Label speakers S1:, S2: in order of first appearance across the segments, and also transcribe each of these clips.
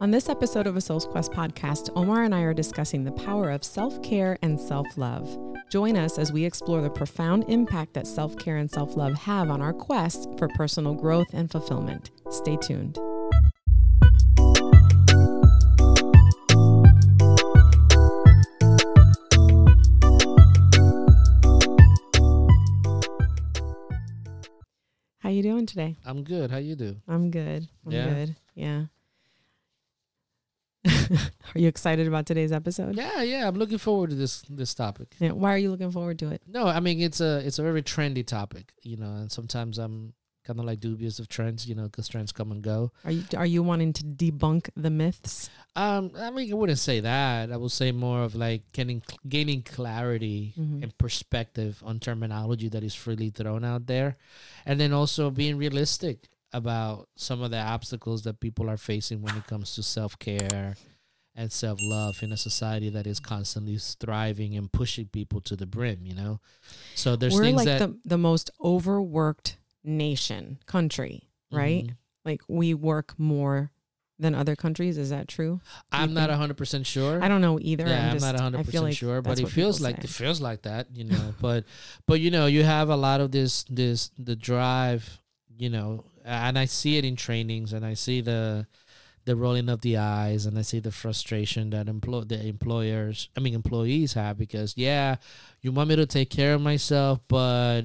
S1: On this episode of a Soul's Quest podcast, Omar and I are discussing the power of self care and self love. Join us as we explore the profound impact that self care and self love have on our quest for personal growth and fulfillment. Stay tuned. How you doing today?
S2: I'm good. How you do?
S1: I'm good. I'm
S2: Yeah?
S1: good. Yeah. are you excited about today's episode?
S2: Yeah, yeah. I'm looking forward to this this topic.
S1: Yeah. Why are you looking forward to it?
S2: No, I mean it's a it's a very trendy topic, you know, and sometimes I'm kind of like dubious of trends, you know, because trends come and go.
S1: Are you are you wanting to debunk the myths?
S2: Um, I mean, I wouldn't say that. I would say more of like getting gaining clarity
S1: Mhm.
S2: and perspective on terminology that is freely thrown out there, and then also being realistic about some of the obstacles that people are facing when it comes to self care and self love in a society that is constantly striving and pushing people to the brim. You know, so there's
S1: We're
S2: things
S1: like the most overworked nation country, right?
S2: Mhm.
S1: Like we work more than other countries. Is that true?
S2: I'm not hundred percent sure.
S1: I don't know either.
S2: Yeah, I'm,
S1: just,
S2: not
S1: I
S2: hundred percent
S1: like
S2: sure, but it feels like
S1: say.
S2: it feels like that, you know. but but you know, you have a lot of this this the drive, you know, and I see it in trainings, and I see the the rolling of the eyes, and I see the frustration that employ the employers, I mean employees have because yeah, you want me to take care of myself, but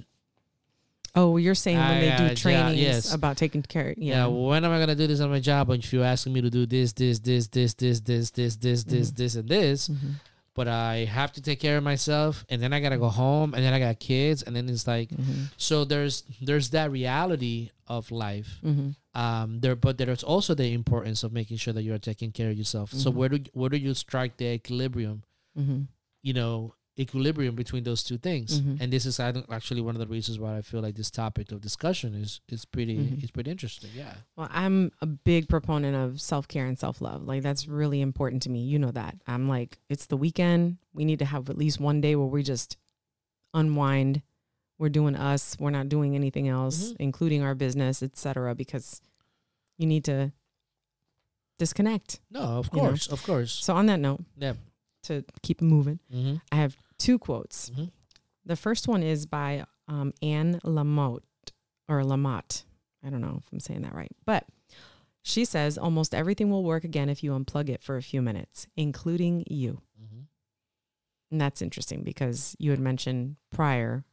S1: Oh, you're saying when
S2: Ah,
S1: they
S2: yeah,
S1: do
S2: yeah,
S1: trainings
S2: yes.
S1: about taking care.
S2: yeah.
S1: Yeah.
S2: when am I gonna do this on my job? And if you're asking me to do this, this, this, this, this, this, this, this, this,
S1: Mhm.
S2: this, and this,
S1: Mhm.
S2: but I have to take care of myself, and then I gotta go home, and then I got kids, and then it's like
S1: Mhm.
S2: so. There's there's that reality of life.
S1: Mhm.
S2: Um, there, but there's also the importance of making sure that you're taking care of yourself. So
S1: Mhm.
S2: where do where do you strike the equilibrium?
S1: Mhm.
S2: You know, equilibrium between those two things.
S1: Mhm.
S2: And this is actually one of the reasons why I feel like this topic of discussion is is pretty
S1: Mhm.
S2: is pretty interesting. Yeah.
S1: Well, I'm a big proponent of self care and self love. Like that's really important to me. You know that. I'm like, it's the weekend. We need to have at least one day where we just unwind. We're doing us. We're not doing anything else,
S2: Mhm.
S1: including our business, etc. Because you need to disconnect.
S2: No, of
S1: You know.
S2: course, of course.
S1: So on that note,
S2: Yeah.
S1: to keep moving,
S2: Mm-hmm.
S1: I have two quotes.
S2: Mhm.
S1: The first one is by um, Anne Lamott or Lamotte. I don't know if I'm saying that right, but she says almost everything will work again if you unplug it for a few minutes, including you.
S2: Mm-hmm.
S1: And that's interesting because you had mentioned prior,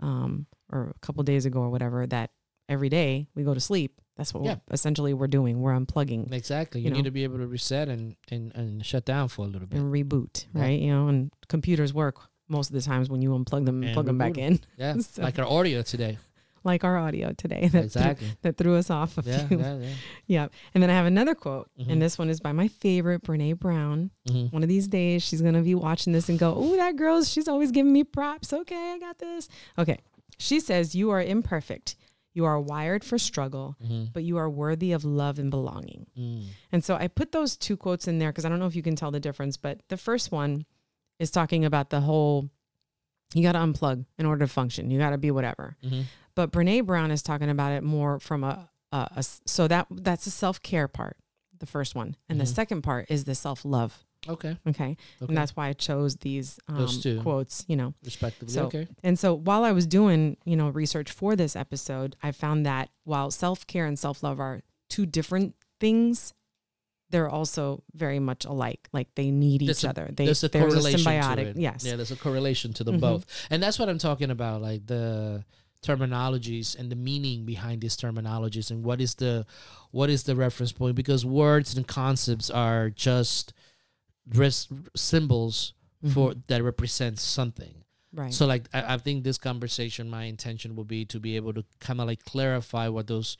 S1: um, or a couple days ago or whatever, that every day we go to sleep. That's what
S2: Yeah.
S1: we're, essentially we're doing. We're unplugging
S2: Exactly. You,
S1: You
S2: need to be able to reset and, and, and shut down for a little bit.
S1: and reboot,
S2: Yeah.
S1: right? You know, and computers work most of the times when you unplug them and,
S2: And
S1: plug them back
S2: reboot
S1: in,
S2: Yeah.
S1: So-
S2: Like our audio today.
S1: like our audio today that, threw,
S2: Exactly.
S1: that threw us off a
S2: yeah,
S1: few.
S2: yeah, yeah.
S1: Yeah. And then I have another quote,
S2: Mhm.
S1: and this one is by my favorite, Brene Brown.
S2: Mhm.
S1: One of these days, she's going to be watching this and go, Oh, that girl's, she's always giving me props. Okay, I got this. Okay. She says, You are imperfect. You are wired for struggle,
S2: Mhm.
S1: but you are worthy of love and belonging.
S2: Mm.
S1: And so I put those two quotes in there because I don't know if you can tell the difference, but the first one is talking about the whole you got to unplug in order to function. You got to be whatever.
S2: Mhm.
S1: But Brene Brown is talking about it more from a a so that that's the self care part, the first one, and the
S2: Mhm.
S1: second part is the self love.
S2: Okay.
S1: Okay?
S2: Okay.
S1: and that's why I chose these um,
S2: Those two.
S1: quotes. You know,
S2: Respectively.
S1: so-
S2: okay.
S1: and so while I was doing you know research for this episode, I found that while self care and self love are two different things. They're also very much alike. Like they need each
S2: a-
S1: other. They,
S2: there's a
S1: there's
S2: correlation
S1: symbiotic.
S2: to it.
S1: Yes.
S2: Yeah, there's a correlation to them
S1: Mhm.
S2: both. And that's what I'm talking about, like the terminologies and the meaning behind these terminologies and what is the what is the reference point because words and concepts are just res- symbols for
S1: Mhm.
S2: that represent something.
S1: right.
S2: So like I, I think this conversation, my intention will be to be able to kind of like clarify what those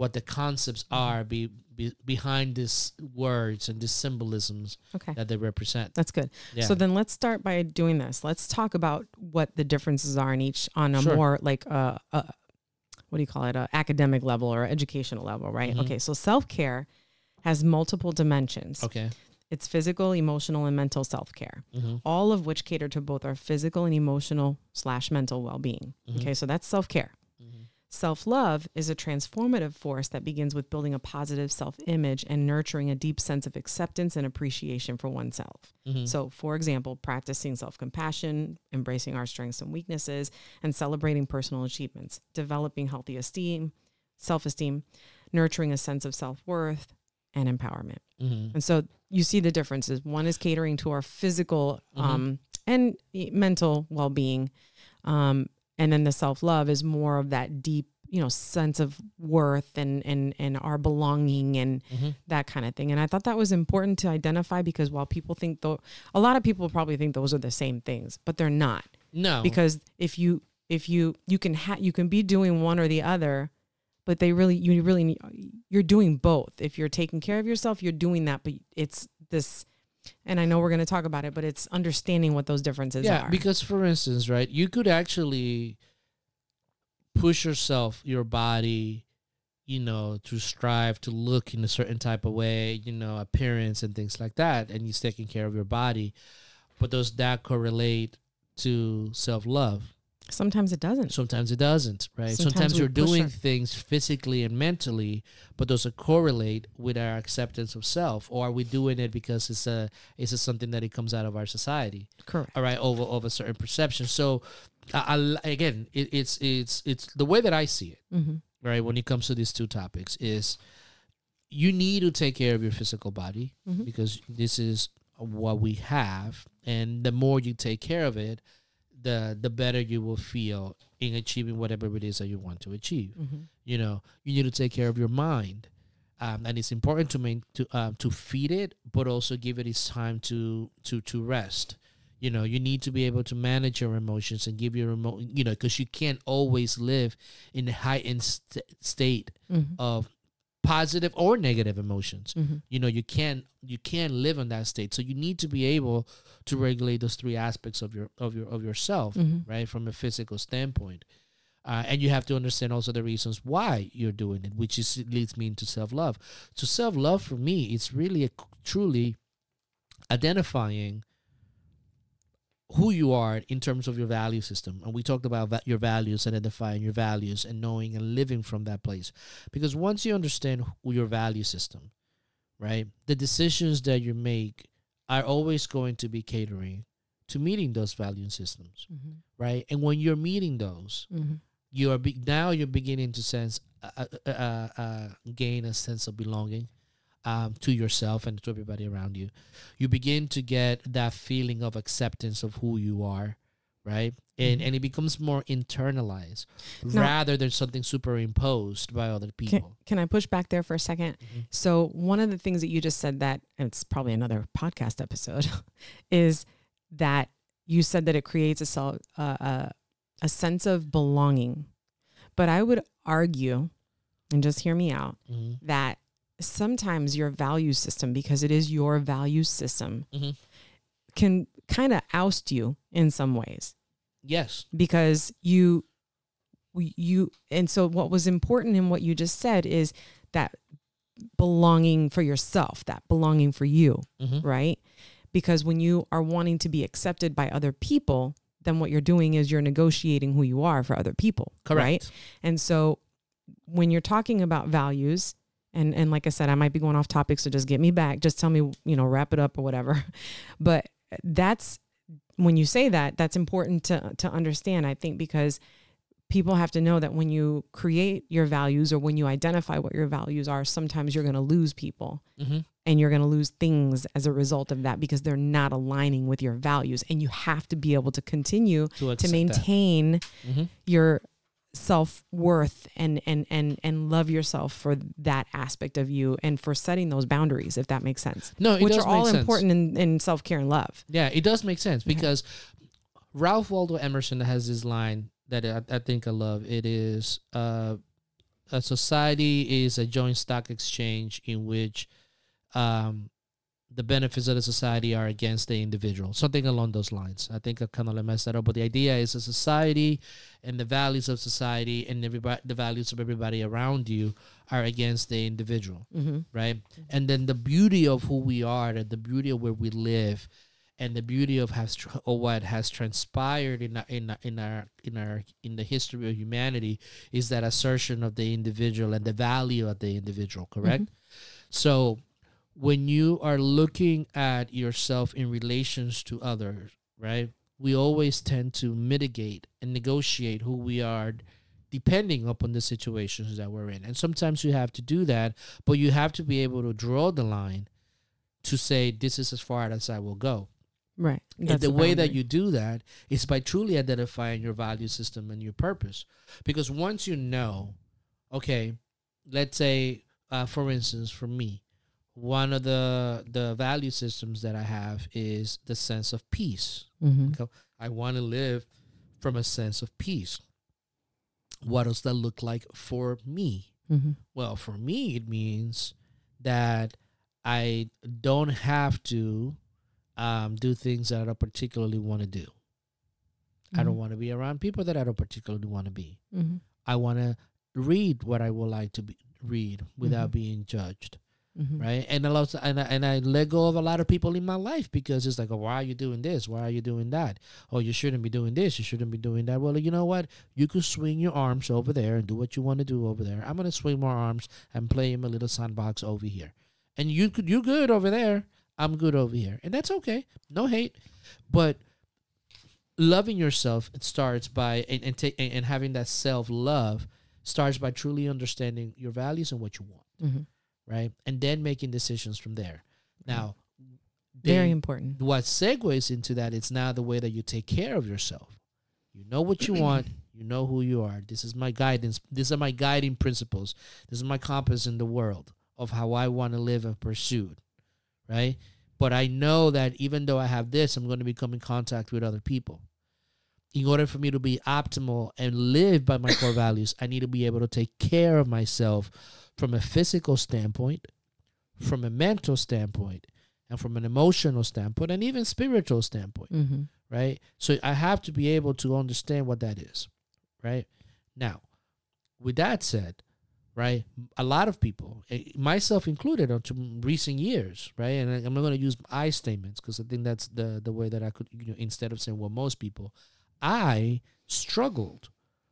S2: what the concepts
S1: Mm-hmm.
S2: are be, be behind these words and these symbolisms
S1: okay.
S2: that they represent.
S1: That's good.
S2: Yeah.
S1: So then let's start by doing this. Let's talk about what the differences are in each on a
S2: Sure.
S1: more like uh, uh what do you call it? A academic level or educational level, right?
S2: Mhm.
S1: Okay. So self-care has multiple dimensions.
S2: okay.
S1: It's physical, emotional, and mental self-care,
S2: hmm
S1: all of which cater to both our physical and emotional slash mental well-being.
S2: Mhm.
S1: Okay. So that's self-care.
S2: hmm
S1: Self love is a transformative force that begins with building a positive self image and nurturing a deep sense of acceptance and appreciation for oneself.
S2: Mhm.
S1: So, for example, practicing self compassion, embracing our strengths and weaknesses, and celebrating personal achievements, developing healthy esteem, self esteem, nurturing a sense of self worth, and empowerment.
S2: Mhm.
S1: And so you see the differences. One is catering to our physical
S2: Mhm.
S1: um, and mental well being. Um, and then the self love is more of that deep, you know, sense of worth and, and, and our belonging and
S2: Mhm.
S1: that kind of thing. And I thought that was important to identify because while people think though, a lot of people probably think those are the same things, but they're not
S2: No,
S1: because if you, if you, you can ha- you can be doing one or the other, but they really, you really need, you're doing both. If you're taking care of yourself, you're doing that, but it's this, and I know we're going to talk about it, but it's understanding what those differences
S2: yeah,
S1: are.
S2: because for instance, right, you could actually push yourself, your body, you know, to strive to look in a certain type of way, you know, appearance and things like that, and you're taking care of your body. But does that correlate to self love?
S1: Sometimes it doesn't.
S2: Sometimes it doesn't, right?
S1: Sometimes
S2: Sometimes, you're doing things physically and mentally, but does it correlate with our acceptance of self, or are we doing it because it's a it's a something that it comes out of our society?
S1: Correct.
S2: all right over of a certain perception so I, I again it, it's it's it's the way that i see it
S1: Mm-hmm.
S2: right when it comes to these two topics is you need to take care of your physical body
S1: Mhm.
S2: because this is what we have and the more you take care of it the the better you will feel in achieving whatever it is that you want to achieve
S1: Mm-hmm.
S2: you know you need to take care of your mind um, and it's important to main, to um, to feed it but also give it its time to to to rest you know you need to be able to manage your emotions and give your emo- you know because you can't always live in a heightened st- state
S1: Mm-hmm.
S2: of positive or negative emotions
S1: Mm-hmm.
S2: you know you can't you can't live in that state so you need to be able to regulate those three aspects of your of your of yourself
S1: Mm-hmm.
S2: right from a physical standpoint uh, and you have to understand also the reasons why you're doing it which is leads me into self-love so self-love for me it's really a, truly identifying who you are in terms of your value system and we talked about your values identifying your values and knowing and living from that place because once you understand who your value system right the decisions that you make are always going to be catering to meeting those value systems
S1: Mm-hmm.
S2: right and when you're meeting those
S1: Mm-hmm.
S2: you are be- now you're beginning to sense uh, uh, uh, uh, gain a sense of belonging um, to yourself and to everybody around you you begin to get that feeling of acceptance of who you are right and
S1: Mhm.
S2: and it becomes more internalized
S1: Now-
S2: rather than something superimposed by other people
S1: can I push back there for a 2nd
S2: Mhm.
S1: So one of the things that you just said that it's probably another podcast episode is that you said that it creates a self, uh, uh, a sense of belonging. But I would argue, and just hear me out,
S2: Mhm.
S1: that sometimes your value system, because it is your value system,
S2: Mhm.
S1: can kind of oust you in some ways.
S2: Yes.
S1: Because you you and so what was important in what you just said is that belonging for yourself that belonging for you
S2: Mhm.
S1: right? Because when you are wanting to be accepted by other people then what you're doing is you're negotiating who you are for other people
S2: correct.
S1: right? And so when you're talking about values and and like I said I might be going off topic so just get me back just tell me you know wrap it up or whatever but that's when you say that that's important to to understand I think because people have to know that when you create your values or when you identify what your values are sometimes you're going to lose people
S2: Mhm.
S1: and you're going to lose things as a result of that because they're not aligning with your values and you have to be able to continue
S2: to,
S1: to maintain
S2: Mhm.
S1: your self-worth and and and and love yourself for that aspect of you and for setting those boundaries if that makes sense
S2: no it
S1: which
S2: does
S1: are all
S2: sense.
S1: important in, in self-care and love
S2: Yeah, it does make sense
S1: Yeah.
S2: because Ralph Waldo Emerson has this line that I, I think I love. It is uh, a society is a joint stock exchange in which um, the benefits of the society are against the individual. Something along those lines. I think I kind of messed that up, but the idea is a society and the values of society and everybody, the values of everybody around you are against the individual
S1: mm-hmm.
S2: right? And then the beauty of who we are, and the beauty of where we live, and the beauty of has tr- or what has transpired in our, in our, in our in our in the history of humanity is that assertion of the individual and the value of the individual correct so when you are looking at yourself in relations to others right we always tend to mitigate and negotiate who we are depending upon the situations that we're in and sometimes you have to do that but you have to be able to draw the line to say this is as far as i will go
S1: Right.
S2: and the way that you do that is by truly identifying your value system and your purpose. Because once you know, okay, let's say, uh, for instance, for me, one of the the value systems that I have is the sense of peace.
S1: Mhm.
S2: I want to live from a sense of peace. What does that look like for me?
S1: Mhm.
S2: Well, for me, it means that I don't have to um, do things that I don't particularly want to do. I don't
S1: Mhm.
S2: want to be around people that I don't particularly want to be.
S1: Mhm.
S2: I want to read what I would like to be, read without
S1: Mhm.
S2: being judged,
S1: Mhm.
S2: right? And a lot, and I, and I let go of a lot of people in my life because it's like, oh, why are you doing this? Why are you doing that? Oh, you shouldn't be doing this. You shouldn't be doing that. Well, you know what? You could swing your arms over there and do what you want to do over there. I'm gonna swing my arms and play in my little sandbox over here, and you could you're good over there. I'm good over here, and that's okay. No hate, but loving yourself it starts by and and, ta- and having that self love starts by truly understanding your values and what you want,
S1: Mhm.
S2: Right? And then making decisions from there. Mm-hmm. Now,
S1: Very
S2: they-
S1: important.
S2: what segues into that it's now the way that you take care of yourself. You know what you want. You know who you are. This is my guidance. These are my guiding principles. This is my compass in the world of how i want to live and pursue right? But i know that even though i have this i'm going to become in contact with other people. In order for me to be optimal and live by my core values i need to be able to take care of myself from a physical standpoint from a mental standpoint and from an emotional standpoint and even spiritual standpoint
S1: Mhm.
S2: right? So i have to be able to understand what that is right? Now with that said right a lot of people eh, myself included unto recent years right and i'm going to use i statements because i think that's the the way that i could you know instead of saying well most people i struggled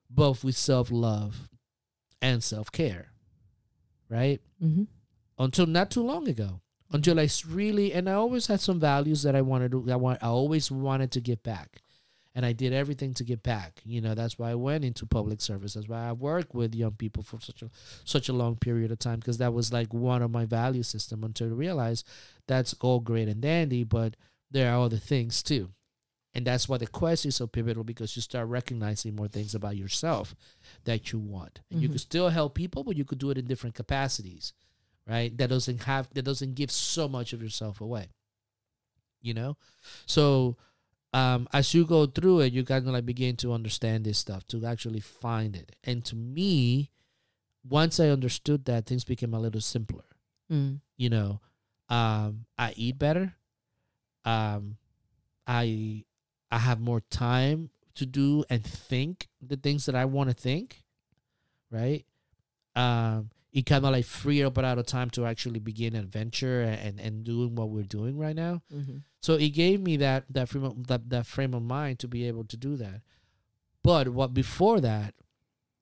S2: both with self-love and self-care right
S1: Mhm.
S2: until not too long ago. Until I really and I always had some values that I wanted to I want I always wanted to give back. And I did everything to give back. You know, that's why I went into public service. That's why I worked with young people for such a such a long period of time because that was like one of my value system until I realized that's all great and dandy, but there are other things too. And that's why the quest is so pivotal because you start recognizing more things about yourself that you want. And you
S1: Mhm.
S2: could still help people, but you could do it in different capacities right that doesn't have that doesn't give so much of yourself away you know so um as you go through it you kind of like begin to understand this stuff to actually find it and to me once i understood that things became a little simpler
S1: Mm.
S2: you know um i eat better um i i have more time to do and think the things that i want to think right? Um it kind of like free up a lot of time to actually begin adventure and and doing what we're doing right now.
S1: Mhm.
S2: so it gave me that that frame of, that, that frame of mind to be able to do that. But what before that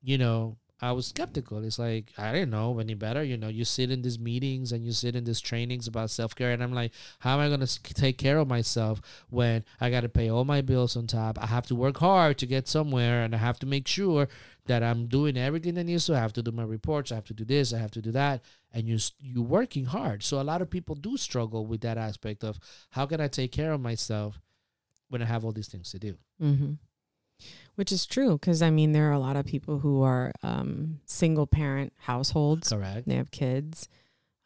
S2: you know i was skeptical. It's like i didn't know any better you know. You sit in these meetings and you sit in these trainings about self-care and i'm like how am i to take care of myself when i got to pay all my bills on top? I have to work hard to get somewhere and i have to make sure that i'm doing everything that needs to. I have to do my reports i have to do this i have to do that. And you you working hard. So a lot of people do struggle with that aspect of how can i take care of myself when i have all these things to do?
S1: Hmm Which is true because I mean there are a lot of people who are um, single parent households.
S2: correct
S1: They have kids,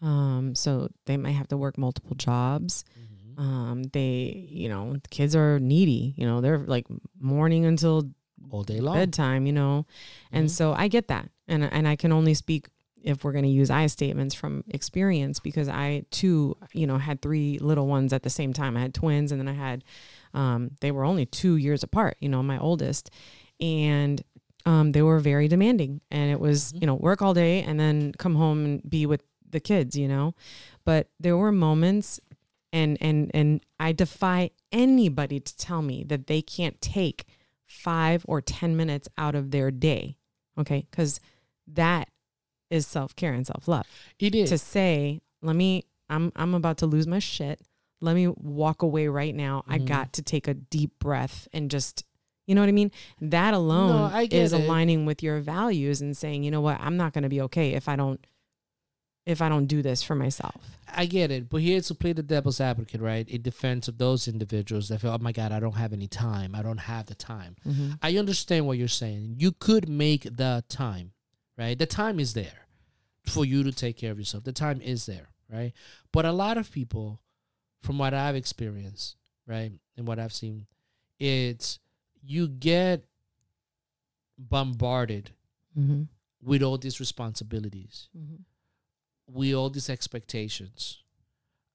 S1: um, so they might have to work multiple jobs.
S2: Mhm.
S1: Um, they, you know, the kids are needy. You know, they're like morning until
S2: all day long
S1: bedtime. You know, and
S2: Mhm.
S1: so I get that, and and I can only speak if we're going to use I statements from experience because I too, you know, had three little ones at the same time. I had twins, and then I had, um, they were only two years apart. You know, my oldest, and um, they were very demanding, and it was
S2: Mhm.
S1: you know work all day and then come home and be with the kids. You know, but there were moments and and and I defy anybody to tell me that they can't take 5 or 10 minutes out of their day. Okay? Cuz that is self-care and self-love.
S2: It is.
S1: To say, let me I'm I'm about to lose my shit. Let me walk away right now. I
S2: Mhm.
S1: got to take a deep breath and just you know what I mean? That alone
S2: I get
S1: is
S2: it.
S1: aligning with your values and saying, you know what, I'm not going to be okay if I don't if I don't do this for myself.
S2: I get it, but here's to play the devil's advocate, right? In defense of those individuals that feel, oh my God, I don't have any time. I don't have the time. I understand what you're saying. You could make the time, right? The time is there for you to take care of yourself. The time is there, right? But a lot of people, from what I've experienced, right, and what I've seen, it's you get bombarded
S1: Mm-hmm.
S2: with all these responsibilities,
S1: Mm-hmm.
S2: with all these expectations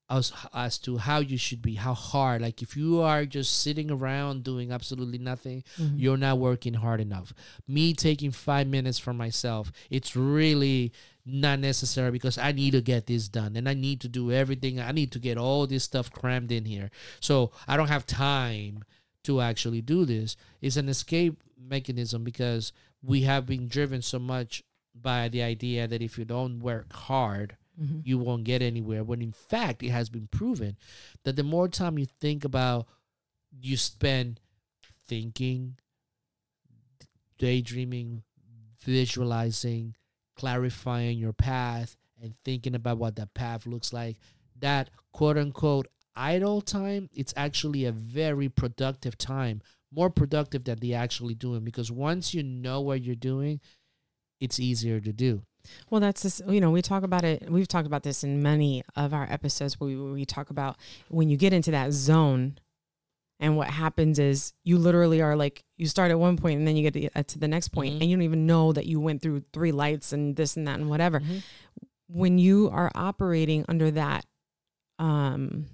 S2: as as to how you should be, how hard. Like if you are just sitting around doing absolutely nothing,
S1: Mm-hmm.
S2: you're not working hard enough. Me taking five minutes for myself, it's really not necessary because I need to get this done and I need to do everything. I need to get all this stuff crammed in here. So I don't have time to actually do this. It's an escape mechanism because we have been driven so much by the idea that if you don't work hard,
S1: Mm-hmm.
S2: you won't get anywhere. When in fact, it has been proven that the more time you think about, you spend thinking, daydreaming, visualizing, clarifying your path, and thinking about what that path looks like, that quote unquote idle time, it's actually a very productive time, more productive than the actually doing. Because once you know what you're doing, it's easier to do.
S1: Well, that's this, you know, we talk about it. We've talked about this in many of our episodes where we, where we talk about when you get into that zone and what happens is you literally are like, you start at one point and then you get to, uh, to the next point
S2: Mhm.
S1: and you don't even know that you went through three lights and this and that and whatever.
S2: Mhm.
S1: When you are operating under that, um,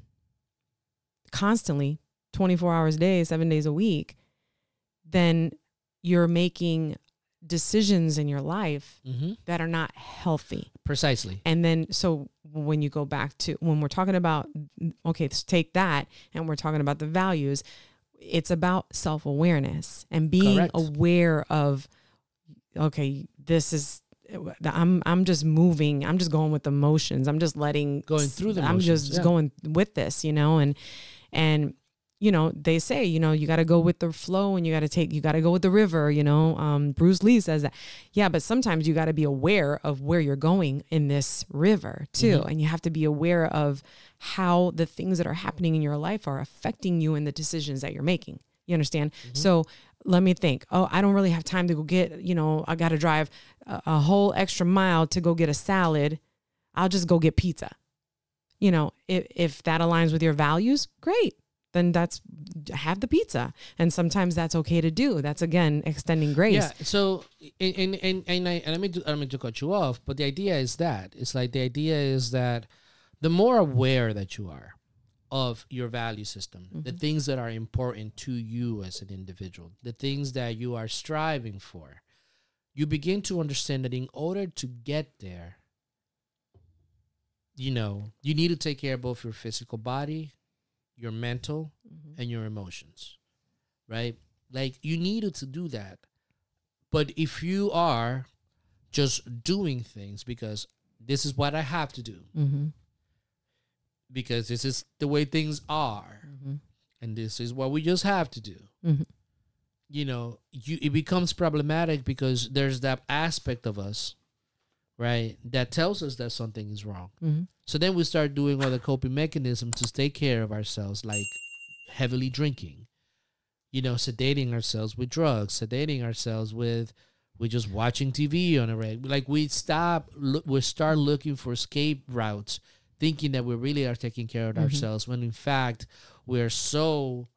S1: constantly 24 hours a day, seven days a week, then you're making decisions in your life
S2: Mm-hmm.
S1: that are not healthy.
S2: Precisely.
S1: And then, so when you go back to when we're talking about, okay, let's take that and we're talking about the values, it's about self awareness and being
S2: Correct.
S1: aware of, okay, this is. I'm I'm just moving. I'm just going with the motions. I'm just letting
S2: Going through the
S1: I'm just
S2: yeah.
S1: going with this, you know, and and you know they say you know you got to go with the flow and you got to take you got to go with the river you know um, bruce lee says that. Yeah but sometimes you got to be aware of where you're going in this river too
S2: Mhm.
S1: and you have to be aware of how the things that are happening in your life are affecting you and the decisions that you're making. You understand?
S2: Mhm.
S1: so let me think. Oh i don't really have time to go get you know i got to drive a, a whole extra mile to go get a salad. I'll just go get pizza. You know if, if that aligns with your values great then that's have the pizza and sometimes that's okay to do that's again extending grace
S2: Yeah. So and and and, and I and let me I don't mean to cut you off, but the idea is that it's like the idea is that the more aware that you are of your value system, the
S1: Mhm.
S2: things that are important to you as an individual, the things that you are striving for, you begin to understand that in order to get there, you know, you need to take care of both your physical body, your mental,
S1: Mhm.
S2: and your emotions, right? Like you needed to do that. But if you are just doing things because this is what I have to do,
S1: Mhm.
S2: because this is the way things are,
S1: Mhm.
S2: and this is what we just have to do,
S1: Mhm.
S2: you know, you it becomes problematic because there's that aspect of us, right, that tells us that something is wrong.
S1: Mhm.
S2: So then we start doing other coping mechanisms to take care of ourselves, like heavily drinking, you know, sedating ourselves with drugs, sedating ourselves with with just watching TV on a reg. Like we stop, look, we start looking for escape routes, thinking that we really are taking care of
S1: Mhm.
S2: ourselves, when in fact we're so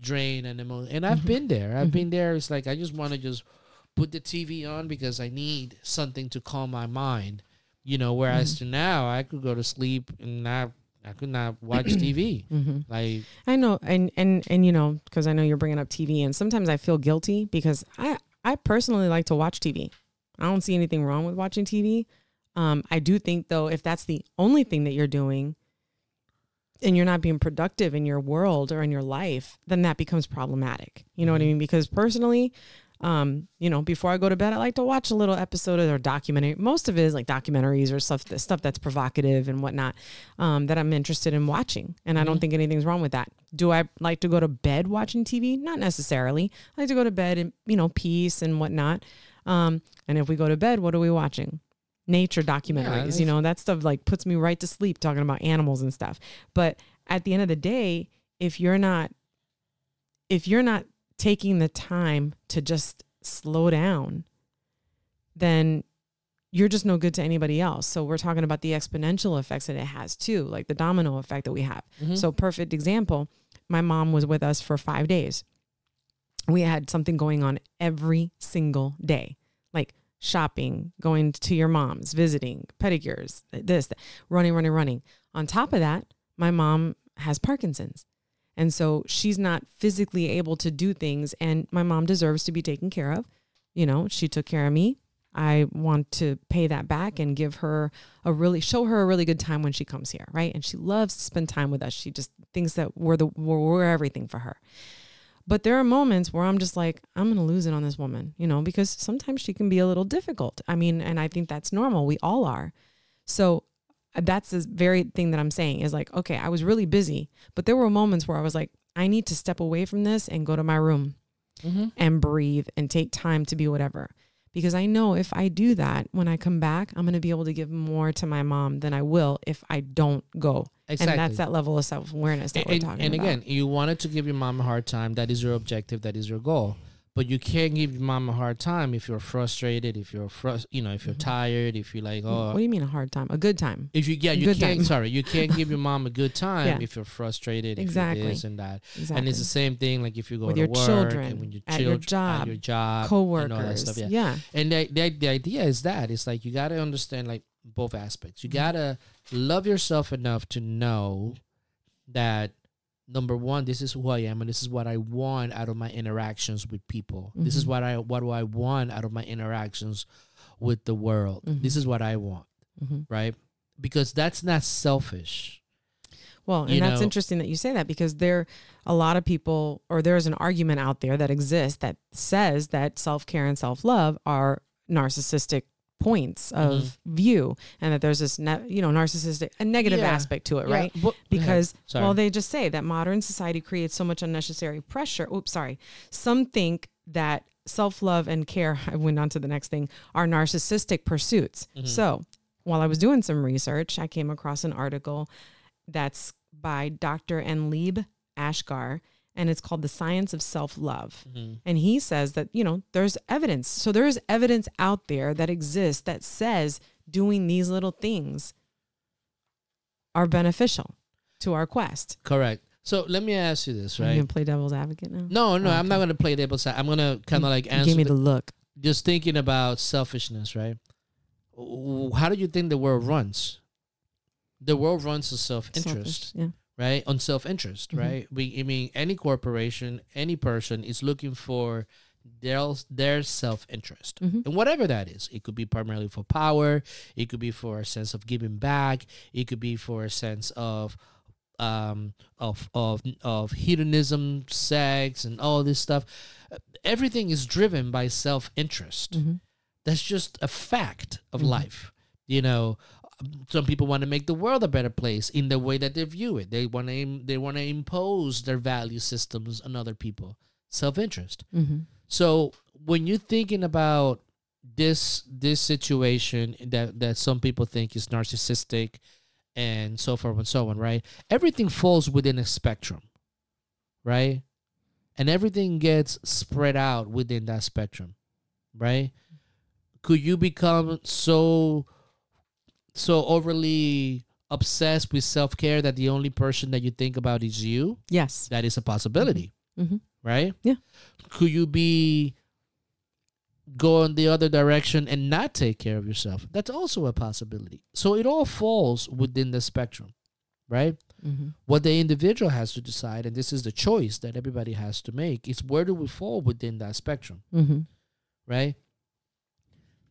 S2: drained and emo- And I've
S1: Mhm.
S2: been there. I've
S1: Mhm.
S2: been there. It's like I just want to just put the TV on because I need something to calm my mind. You know, whereas to now I could go to sleep and not I could not watch TV.
S1: Mhm.
S2: Like
S1: I know, and and and you know, because I know you're bringing up TV, and sometimes I feel guilty because I I personally like to watch TV. I don't see anything wrong with watching TV. Um, I do think though, if that's the only thing that you're doing, and you're not being productive in your world or in your life, then that becomes problematic. You know what I
S2: Mhm.
S1: mean? Because personally, um, you know, before I go to bed, I like to watch a little episode of or documentary. Most of it is like documentaries or stuff that stuff that's provocative and whatnot um, that I'm interested in watching, and I don't
S2: Mhm.
S1: think anything's wrong with that. Do I like to go to bed watching TV? Not necessarily. I like to go to bed in you know peace and whatnot. Um, and if we go to bed, what are we watching? Nature documentaries. you know that stuff like puts me right to sleep talking about animals and stuff. But at the end of the day, if you're not if you're not taking the time to just slow down, then you're just no good to anybody else. So we're talking about the exponential effects that it has too, like the domino effect that we have.
S2: Mhm.
S1: So perfect example, my mom was with us for 5 days. We had something going on every single day. Like shopping, going to your mom's, visiting, pedicures, this, that, running, running, running. On top of that, my mom has Parkinson's. And so she's not physically able to do things and my mom deserves to be taken care of. You know, she took care of me. I want to pay that back and give her a really show her a really good time when she comes here, right? And she loves to spend time with us. She just thinks that we're the we're, we're everything for her. But there are moments where I'm just like, I'm gonna lose it on this woman, you know, because sometimes she can be a little difficult. I mean, and I think that's normal. We all are. So that's the very thing that I'm saying is like, okay, I was really busy, but there were moments where I was like, I need to step away from this and go to my room
S2: Mhm.
S1: and breathe and take time to be whatever. Because I know if I do that, when I come back, I'm going to be able to give more to my mom than I will if I don't go.
S2: Exactly.
S1: And that's that level of self awareness that
S2: and,
S1: we're
S2: and-
S1: talking
S2: and
S1: about.
S2: again, you wanted to give your mom a hard time. That is your objective. That is your goal. But you can't give your mom a hard time if you're frustrated, if you're frust- you know, if you're
S1: Mhm.
S2: tired, if you're like, oh, what
S1: do you mean a hard time? A good time.
S2: if you yeah, you
S1: Good
S2: can't.
S1: time.
S2: Sorry, you can't give your mom a good time
S1: Yeah.
S2: if you're frustrated, if
S1: Exactly.
S2: you're this and that.
S1: Exactly.
S2: And it's the same thing like if you go
S1: With
S2: to
S1: your
S2: work
S1: children,
S2: and when your
S1: at your job,
S2: at your job, and all that
S1: coworkers.
S2: stuff. Yeah.
S1: yeah.
S2: And the, the the idea is that it's like you got to understand like both aspects. You
S1: Mhm.
S2: got to love yourself enough to know that number one, this is who I am, and this is what I want out of my interactions with people. This is
S1: Mhm.
S2: what I what do I want out of my interactions with the world. This
S1: Mhm.
S2: is what I want,
S1: hmm
S2: right? Because that's not selfish.
S1: Well, and
S2: You
S1: that's
S2: know-
S1: interesting that you say that because there are a lot of people or there's an argument out there that exists that says that self-care and self-love are narcissistic points of view and that there's this ne- you know narcissistic a negative
S2: Yeah.
S1: aspect to it,
S2: Yeah,
S1: right?
S2: ahead.
S1: Because well they just say that modern society creates so much unnecessary pressure. Oops, sorry. Some think that self-love and care I went on to the next thing are narcissistic pursuits.
S2: Mhm.
S1: So, while I was doing some research, I came across an article that's by Dr. Enlib Ashgar, and it's called The Science of Self Love.
S2: Mhm.
S1: And he says that, you know, there's evidence. So there's evidence out there that exists that says doing these little things are beneficial to our quest.
S2: correct. So let me ask you this,
S1: right? you gonna play devil's advocate now?
S2: No, no,
S1: Oh,
S2: I'm not gonna play devil's. side. I'm gonna kind of like answer
S1: gave me
S2: the
S1: the look.
S2: just thinking about selfishness, right? How do you think the world runs? The world runs on self-interest,
S1: Selfish, Yeah.
S2: Right? On self-interest,
S1: Mhm.
S2: right? We, I mean, any corporation, any person is looking for their their self-interest,
S1: Mhm.
S2: and whatever that is, it could be primarily for power, it could be for a sense of giving back, it could be for a sense of um of of of hedonism, sex, and all this stuff. Everything is driven by self-interest
S1: Mhm.
S2: that's just a fact of
S1: Mhm.
S2: life you know some people want to make the world a better place in the way that they view it. They want to they want to impose their value systems on other people. Self-interest.
S1: Mhm.
S2: so when you're thinking about this this situation that that some people think is narcissistic and so forth and so on right? Everything falls within a spectrum right? And everything gets spread out within that spectrum right? Could you become so so overly obsessed with self-care that the only person that you think about is you
S1: Yes.
S2: that is a possibility
S1: Mhm.
S2: right
S1: Yeah.
S2: could you be go in the other direction and not take care of yourself that's also a possibility so it all falls within the spectrum right
S1: Mhm.
S2: what the individual has to decide and this is the choice that everybody has to make is where do we fall within that spectrum
S1: Mhm.
S2: right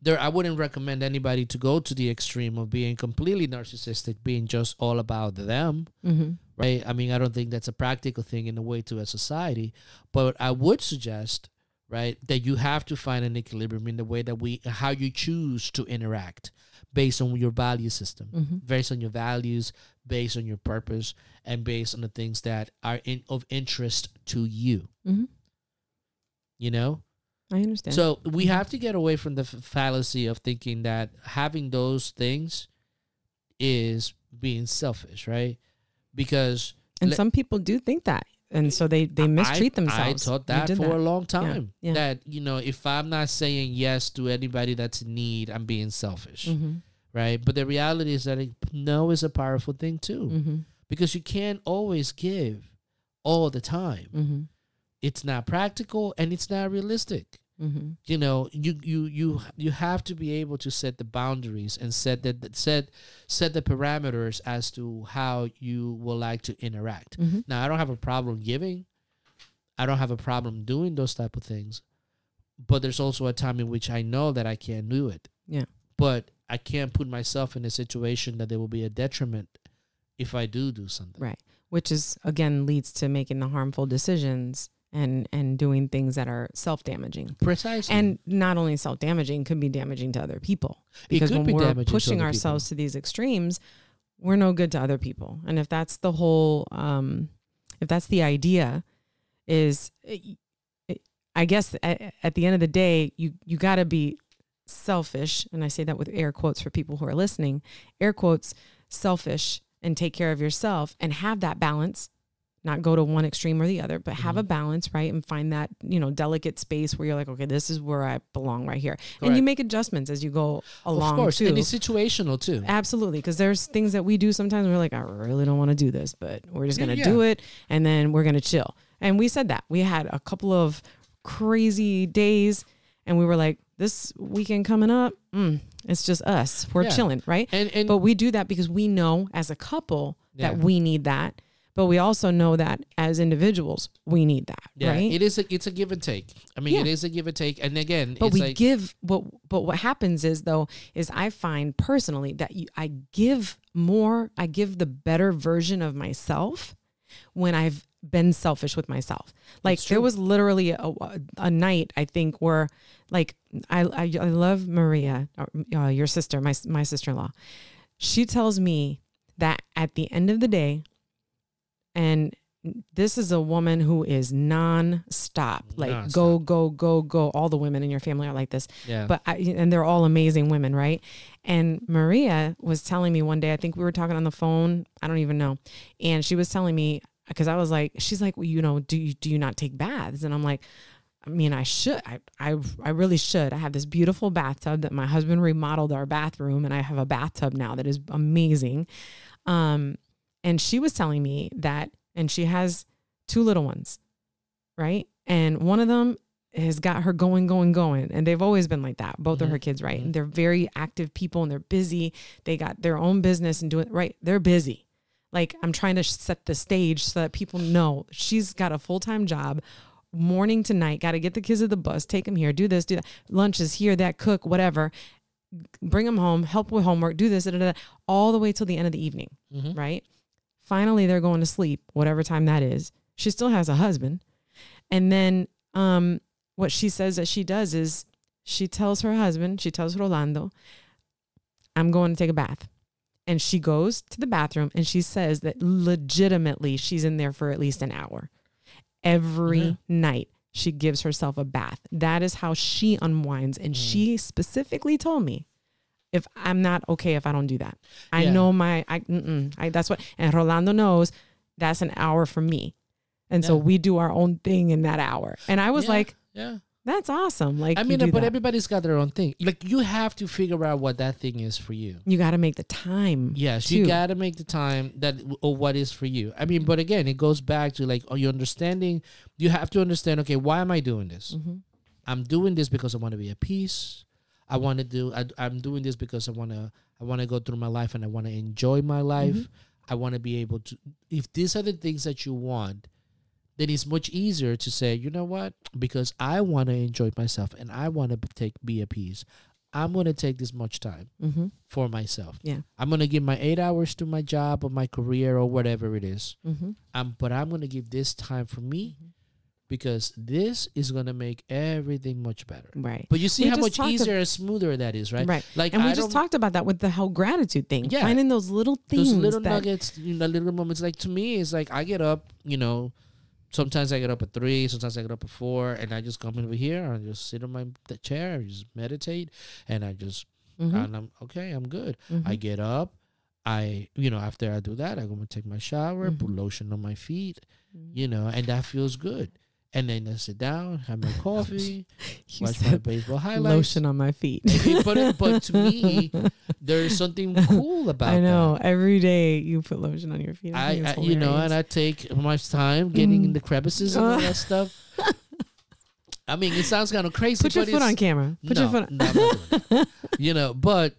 S2: there i wouldn't recommend anybody to go to the extreme of being completely narcissistic being just all about them
S1: Mhm.
S2: right? I mean, I don't think that's a practical thing in a way to a society, but I would suggest, right, that you have to find an equilibrium in the way that we, how you choose to interact based on your value system,
S1: Mm-hmm.
S2: based on your values, based on your purpose, and based on the things that are in, of interest to you.
S1: Mm-hmm.
S2: You know,
S1: I understand.
S2: so we have to get away from the fallacy of thinking that having those things is being selfish, right? Because
S1: and
S2: le-
S1: some people do think that, and so they they mistreat
S2: I,
S1: themselves.
S2: I
S1: taught
S2: that for a long time.
S1: yeah.
S2: That you know, if I'm not saying yes to anybody that's in need, I'm being selfish,
S1: Mm-hmm.
S2: right? But the reality is that it, no is a powerful thing too,
S1: Mm-hmm.
S2: because you can't always give all the time.
S1: Mm-hmm.
S2: It's not practical and it's not realistic.
S1: Mm-hmm.
S2: you know you you you you have to be able to set the boundaries and set the set set the parameters as to how you would like to interact
S1: Mm-hmm.
S2: now i don't have a problem giving i don't have a problem doing those type of things but there's also a time in which i know that i can't do it
S1: Yeah.
S2: but i can't put myself in a situation that there will be a detriment if i do do something
S1: Right. Which is again leads to making the harmful decisions and and doing things that are self damaging.
S2: precisely
S1: And not only self damaging, could be damaging to other people.
S2: It
S1: Because
S2: could
S1: when
S2: be
S1: we're
S2: damaging to
S1: pushing
S2: other
S1: ourselves to these extremes, we're no good to other people. And if that's the whole, um, if that's the idea, is it, it, I guess at, at the end of the day, you you got to be selfish, and I say that with air quotes for people who are listening, air quotes, selfish, and take care of yourself, and have that balance. Not go to one extreme or the other, but have a
S2: Mhm.
S1: balance, right? And find that, you know, delicate space where you're like, okay, this is where I belong right here. And you make adjustments as you go along
S2: of course
S1: too.
S2: and it's situational too
S1: Absolutely, because there's things that we do sometimes. We're like, I really don't want to do this, but we're just gonna
S2: yeah.
S1: do it, and then we're gonna chill. And we said that we had a couple of crazy days, and we were like, this weekend coming up, mm, it's just us. We're
S2: Yeah.
S1: chilling, right?
S2: and and
S1: But we do that because we know as a couple that we need that, but we also know that as individuals we need that,
S2: Yeah,
S1: right?
S2: it is. A, it's a give and take. I mean, it
S1: Yeah.
S2: is a give and take. And again,
S1: but
S2: it's
S1: we
S2: like
S1: give but but what happens is though is i find personally that you, i give more i give the better version of myself when i've been selfish with myself like there was literally a, a night i think where like i i, I love maria uh, your sister my my sister-in-law she tells me that at the end of the day and this is a woman who is non-stop like
S2: Non-stop.
S1: go go go go all the women in your family are like this
S2: yeah,
S1: but I, and they're all amazing women right and maria was telling me one day i think we were talking on the phone i don't even know and she was telling me because i was like she's like well, you know do you do you not take baths and i'm like I mean, I should. I, I I really should. I have this beautiful bathtub that my husband remodeled our bathroom, and I have a bathtub now that is amazing. Um, and she was telling me that, and she has two little ones, right? And one of them has got her going, going, going. And they've always been like that, both of her kids, right?
S2: mhm.
S1: And they're very active people and they're busy. They got their own business and doing right. They're busy. Like I'm trying to set the stage so that people know she's got a full time job, morning to night. Got to get the kids to the bus, take them here, do this, do that. Lunch is here, that cook, whatever. Bring them home, help with homework, do this, da, da, da, all the way till the end of the evening
S2: Mhm.
S1: right? Finally, they're going to sleep, whatever time that is. She still has a husband. And then um, what she says that she does is she tells her husband, she tells Rolando, I'm going to take a bath. And she goes to the bathroom and she says that legitimately she's in there for at least an hour. Every
S2: Mhm.
S1: night she gives herself a bath. That is how she unwinds. And
S2: Mm.
S1: she specifically told me if I'm not okay if I don't do that. I
S2: Yeah.
S1: know my I, I that's what and Rolando knows that's an hour for me. And so we do our own thing in that hour. And I was
S2: Yeah,
S1: like,
S2: yeah.
S1: that's awesome. Like
S2: I mean, but
S1: that.
S2: everybody's got their own thing. Like you have to figure out what that thing is for you.
S1: you got to make the time.
S2: Yes,
S1: too.
S2: you got to make the time that or what is for you. I mean, but again, it goes back to like, oh, your understanding. You have to understand. Okay, why am I doing this?
S1: Mhm.
S2: I'm doing this because I want to be at peace. I want to do. I, I'm doing this because I want to. I want to go through my life and I want to enjoy my life.
S1: Mhm.
S2: I want to be able to. If these are the things that you want, then it's much easier to say, you know what? Because I want to enjoy myself and I want to take be at peace. I'm gonna take this much time
S1: Mm-hmm.
S2: for myself.
S1: Yeah.
S2: I'm gonna give my eight hours to my job or my career or whatever it is.
S1: Mm-hmm.
S2: Um, but I'm gonna give this time for me because this is gonna make everything much better.
S1: Right.
S2: But you see
S1: We
S2: how much easier and smoother that is, right?
S1: Right.
S2: Like
S1: And we
S2: I
S1: just talked about that with the whole gratitude thing.
S2: Yeah.
S1: Finding those little things.
S2: those little nuggets, you know, little moments. Like to me, it's like I get up, you know, sometimes I get up at three, sometimes I get up at four, and I just come over here and I just sit on my the chair and just meditate, and I just
S1: Mhm.
S2: and I'm okay, I'm good.
S1: Mhm.
S2: I get up, I you know after I do that, I go and take my shower, put
S1: Mhm.
S2: lotion on my feet,
S1: Mhm.
S2: you know, and that feels good. And then I sit down, have my coffee, watch my baseball highlights.
S1: lotion on my feet.
S2: but but to me, There's something cool about it.
S1: I know.
S2: that.
S1: Every day you put lotion on your feet. I,
S2: I, I you know, and I take my time getting in
S1: Mm.
S2: the crevices and all that stuff. I mean, it sounds kind of crazy.
S1: put your foot on camera. Put
S2: no,
S1: your foot. On.
S2: no, I'm not doing that. you know, but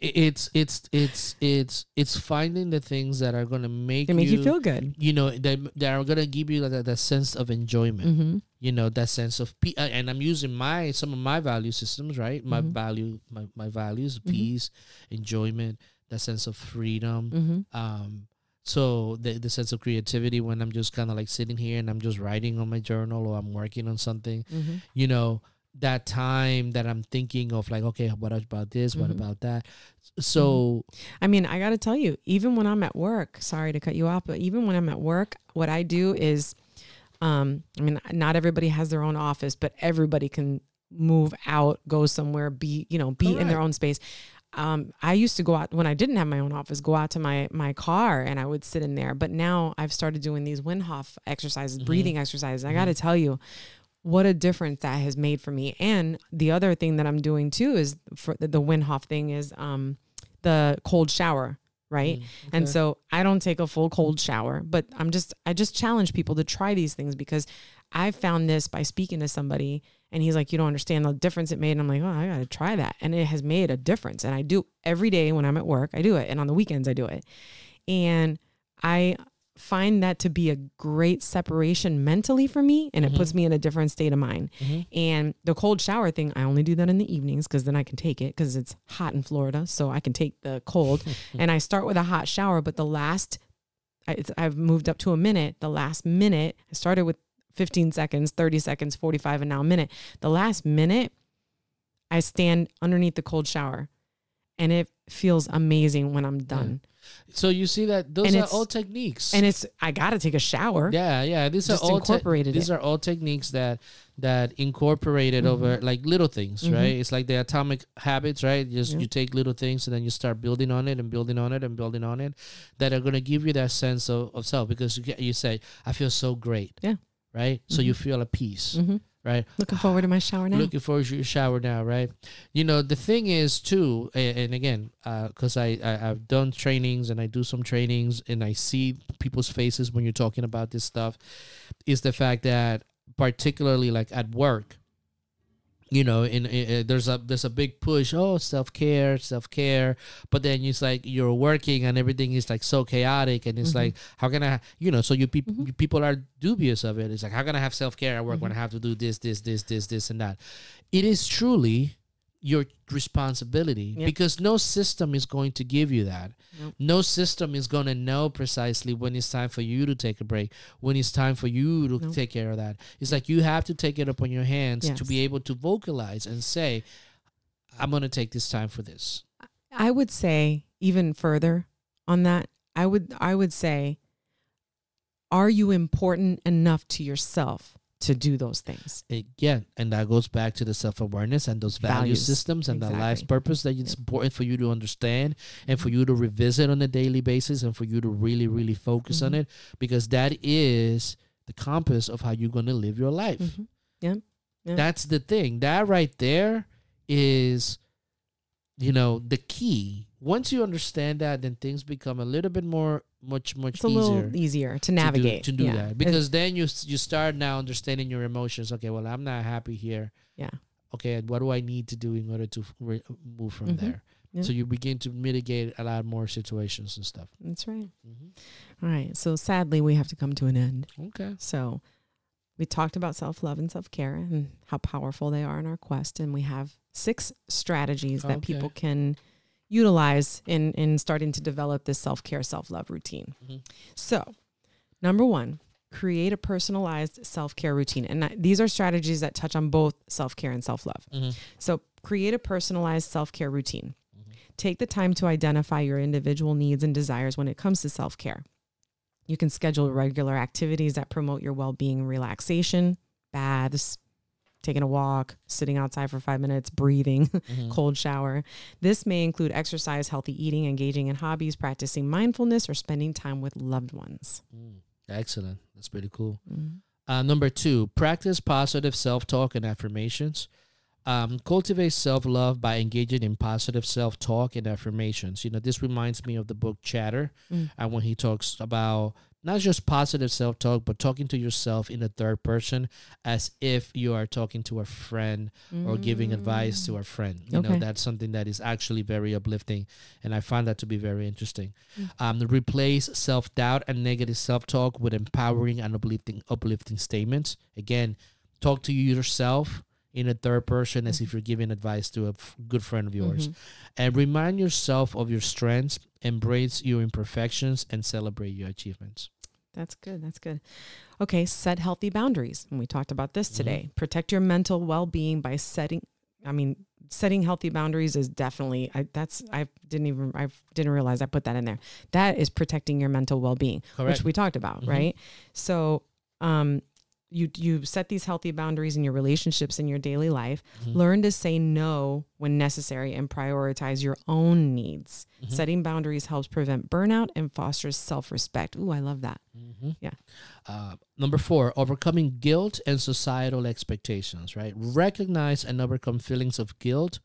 S2: it's it's it's it's it's finding the things that are gonna make
S1: They make you,
S2: you
S1: feel good.
S2: you know that that are gonna give you that, that sense of enjoyment.
S1: Mm-hmm.
S2: You know that sense of pe- uh, and I'm using my some of my value systems, right? My
S1: Mhm.
S2: value, my my values,
S1: Mhm.
S2: peace, enjoyment, that sense of freedom.
S1: Mm-hmm.
S2: Um, so the the sense of creativity when I'm just kind of like sitting here and I'm just writing on my journal or I'm working on something
S1: Mm-hmm.
S2: you know that time that i'm thinking of like okay what about this what
S1: Mhm.
S2: about that so
S1: I mean, I got to tell you, even when I'm at work, sorry to cut you off, but even when I'm at work, what I do is, um, I mean, not everybody has their own office, but everybody can move out, go somewhere, be, you know, be in their own space. Um, I used to go out when I didn't have my own office, go out to my my car and I would sit in there. But now I've started doing these Wim Hof exercises,
S2: Mhm.
S1: breathing exercises. I
S2: Mhm.
S1: got to tell you, what a difference that has made for me. And the other thing that I'm doing too is for the, the Wim Hof thing is um, the cold shower, right?
S2: mm,
S1: And so I don't take a full cold shower, but I'm just I just challenge people to try these things because I found this by speaking to somebody and he's like, You don't understand the difference it made. And I'm like, Oh, I gotta try that. And it has made a difference. And I do every day when I'm at work, I do it. And on the weekends I do it. And I find that to be a great separation mentally for me and it puts me in a different state of mind.
S2: Mhm.
S1: And the cold shower thing, I only do that in the evenings because then I can take it because it's hot in Florida. So I can take the cold and I start with a hot shower. But the last, I, it's, I've moved up to a minute. The last minute, I started with 15 seconds, 30 seconds, 45, and now a minute. The last minute, I stand underneath the cold shower and it feels amazing when I'm done.
S2: So you see that those
S1: And
S2: are all techniques
S1: And it's, I got to take a shower.
S2: yeah yeah these
S1: Just
S2: are all te-
S1: incorporated
S2: these are all techniques that that incorporated
S1: Mhm.
S2: over like little things
S1: Mhm.
S2: right it's like the atomic habits right just
S1: Yeah.
S2: you take little things and then you start building on it and building on it and building on it that are going to give you that sense of, of self because you get you say i feel so great
S1: Yeah.
S2: right so you feel a peace
S1: hmm
S2: right
S1: Looking forward to my shower now.
S2: looking forward to your shower now, right? You know, the thing is too, and, and again, uh, because I, I I've done trainings and I do some trainings and I see people's faces when you're talking about this stuff, is the fact that particularly like at work, you know, in, in, there's a there's a big push. Oh, self care, self care. But then it's like you're working and everything is like so chaotic, and it's
S1: Mhm.
S2: like how can I, you know? So you, peop
S1: Mhm.
S2: you people are dubious of it. It's like how can I have self care at work when I
S1: Mhm.
S2: have to do this, this, this, this, this, and that? It is truly your responsibility
S1: Yep.
S2: because no system is going to give you that.
S1: Nope.
S2: No system is going to know precisely when it's time for you to take a break, when it's time for you to
S1: Nope.
S2: take care of that. It's like you have to take it upon your hands to be able to vocalize and say, I'm going to take this time for this.
S1: I would say even further on that, I would I would say are you important enough to yourself to do those things?
S2: Again, and that goes back to the self awareness and those value
S1: Values.
S2: systems and the life's purpose that it's important for you to understand and for you to revisit on a daily basis and for you to really, really focus on
S1: Mhm.
S2: it because that is the compass of how you're going to live your life.
S1: Mhm. Yeah. Yeah.
S2: That's the thing. That right there is, you know, the key. Once you understand that, then things become a little bit more, much, much
S1: It's a
S2: easier
S1: little easier to
S2: to do-
S1: navigate.
S2: to do,
S1: Yeah.
S2: that because then you you start now understanding your emotions. Okay, well, I'm not happy here.
S1: Yeah.
S2: Okay, what do I need to do in order to re- move from
S1: Mhm.
S2: there?
S1: Yeah.
S2: So you begin to mitigate a lot more situations and stuff.
S1: That's right.
S2: hmm
S1: All right. So sadly, we have to come to an end.
S2: Okay.
S1: So we talked about self love and self care and how powerful they are in our quest. And we have six strategies that
S2: Okay.
S1: people can utilize in, in starting to develop this self care, self love routine.
S2: Mhm.
S1: So, number one, create a personalized self care routine. And these are strategies that touch on both self care and self love.
S2: Mhm.
S1: So, create a personalized self care routine.
S2: Mhm.
S1: Take the time to identify your individual needs and desires when it comes to self care. You can schedule regular activities that promote your well being and relaxation, baths, taking a walk, sitting outside for five minutes, breathing,
S2: Mhm.
S1: cold shower. This may include exercise, healthy eating, engaging in hobbies, practicing mindfulness, or spending time with loved ones.
S2: Mm. Excellent. That's pretty cool.
S1: Mhm.
S2: Uh, number two, practice positive self talk and affirmations. Um, cultivate self love by engaging in positive self talk and affirmations. You know, this reminds me of the book Chatter,
S1: Mm.
S2: and when he talks about not just positive self talk, but talking to yourself in the third person as if you are talking to a friend or giving advice to a friend. You know, that's something that is actually very uplifting. And I find that to be very interesting.
S1: Mm.
S2: Um, replace self doubt and negative self talk with empowering and uplifting uplifting statements. Again, talk to yourself in a third person as if you're giving advice to a f- good friend of yours.
S1: Mhm.
S2: And remind yourself of your strengths, embrace your imperfections, and celebrate your achievements.
S1: That's good. That's good. Okay, set healthy boundaries. And we talked about this
S2: Mhm.
S1: today. Protect your mental well-being by setting I mean, setting healthy boundaries is definitely I that's I didn't even I didn't realize I put that in there. That is protecting your mental well-being,
S2: Correct.
S1: which we talked about,
S2: Mhm.
S1: right? So, um you you set these healthy boundaries in your relationships in your daily life.
S2: Mhm.
S1: Learn to say no when necessary and prioritize your own needs.
S2: Mhm.
S1: Setting boundaries helps prevent burnout and fosters self-respect. Ooh, I love that.
S2: Mhm.
S1: Yeah.
S2: Uh, number four, overcoming guilt and societal expectations, right? Recognize and overcome feelings of guilt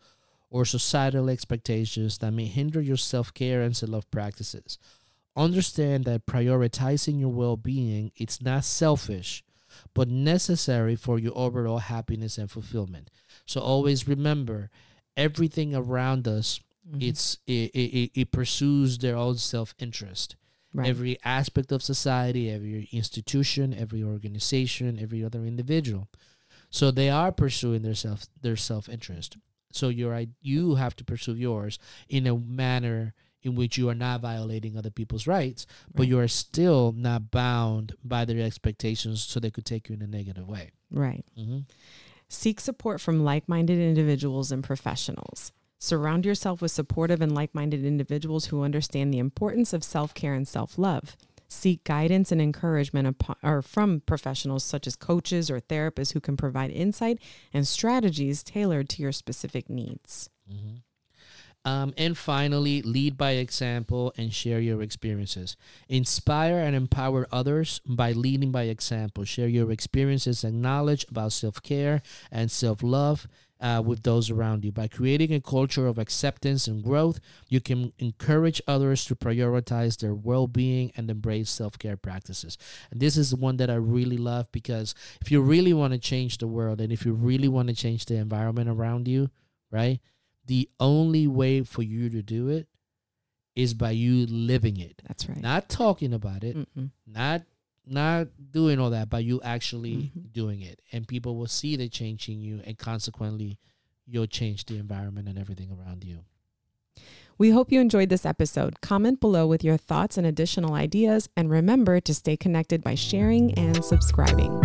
S2: or societal expectations that may hinder your self care and self love practices. Understand that prioritizing your well being it's not selfish, but necessary for your overall happiness and fulfillment. So always remember everything around us
S1: Mhm.
S2: it's it, it, it pursues their own self interest
S1: right.
S2: every aspect of society, every institution, every organization, every other individual. So they are pursuing their self their self interest. So your i- you have to pursue yours in a manner in which you are not violating other people's rights, but you are still not bound by their expectations, so they could take you in a negative way.
S1: right.
S2: Mm-hmm.
S1: Seek support from like minded individuals and professionals. Surround yourself with supportive and like minded individuals who understand the importance of self care and self love. Seek guidance and encouragement upon, or from professionals such as coaches or therapists who can provide insight and strategies tailored to your specific needs.
S2: Mm-hmm. Um, and finally, lead by example and share your experiences. Inspire and empower others by leading by example. Share your experiences and knowledge about self care and self love uh, with those around you. By creating a culture of acceptance and growth, you can encourage others to prioritize their well being and embrace self care practices. And this is the one that I really love because if you really want to change the world and if you really want to change the environment around you, right? the only way for you to do it is by you living it
S1: That's right.
S2: not talking about it
S1: Mm-mm.
S2: not not doing all that but you actually
S1: Mhm.
S2: doing it and people will see the change in you and consequently you'll change the environment and everything around you
S1: We hope you enjoyed this episode. Comment below with your thoughts and additional ideas, and remember to stay connected by sharing and subscribing.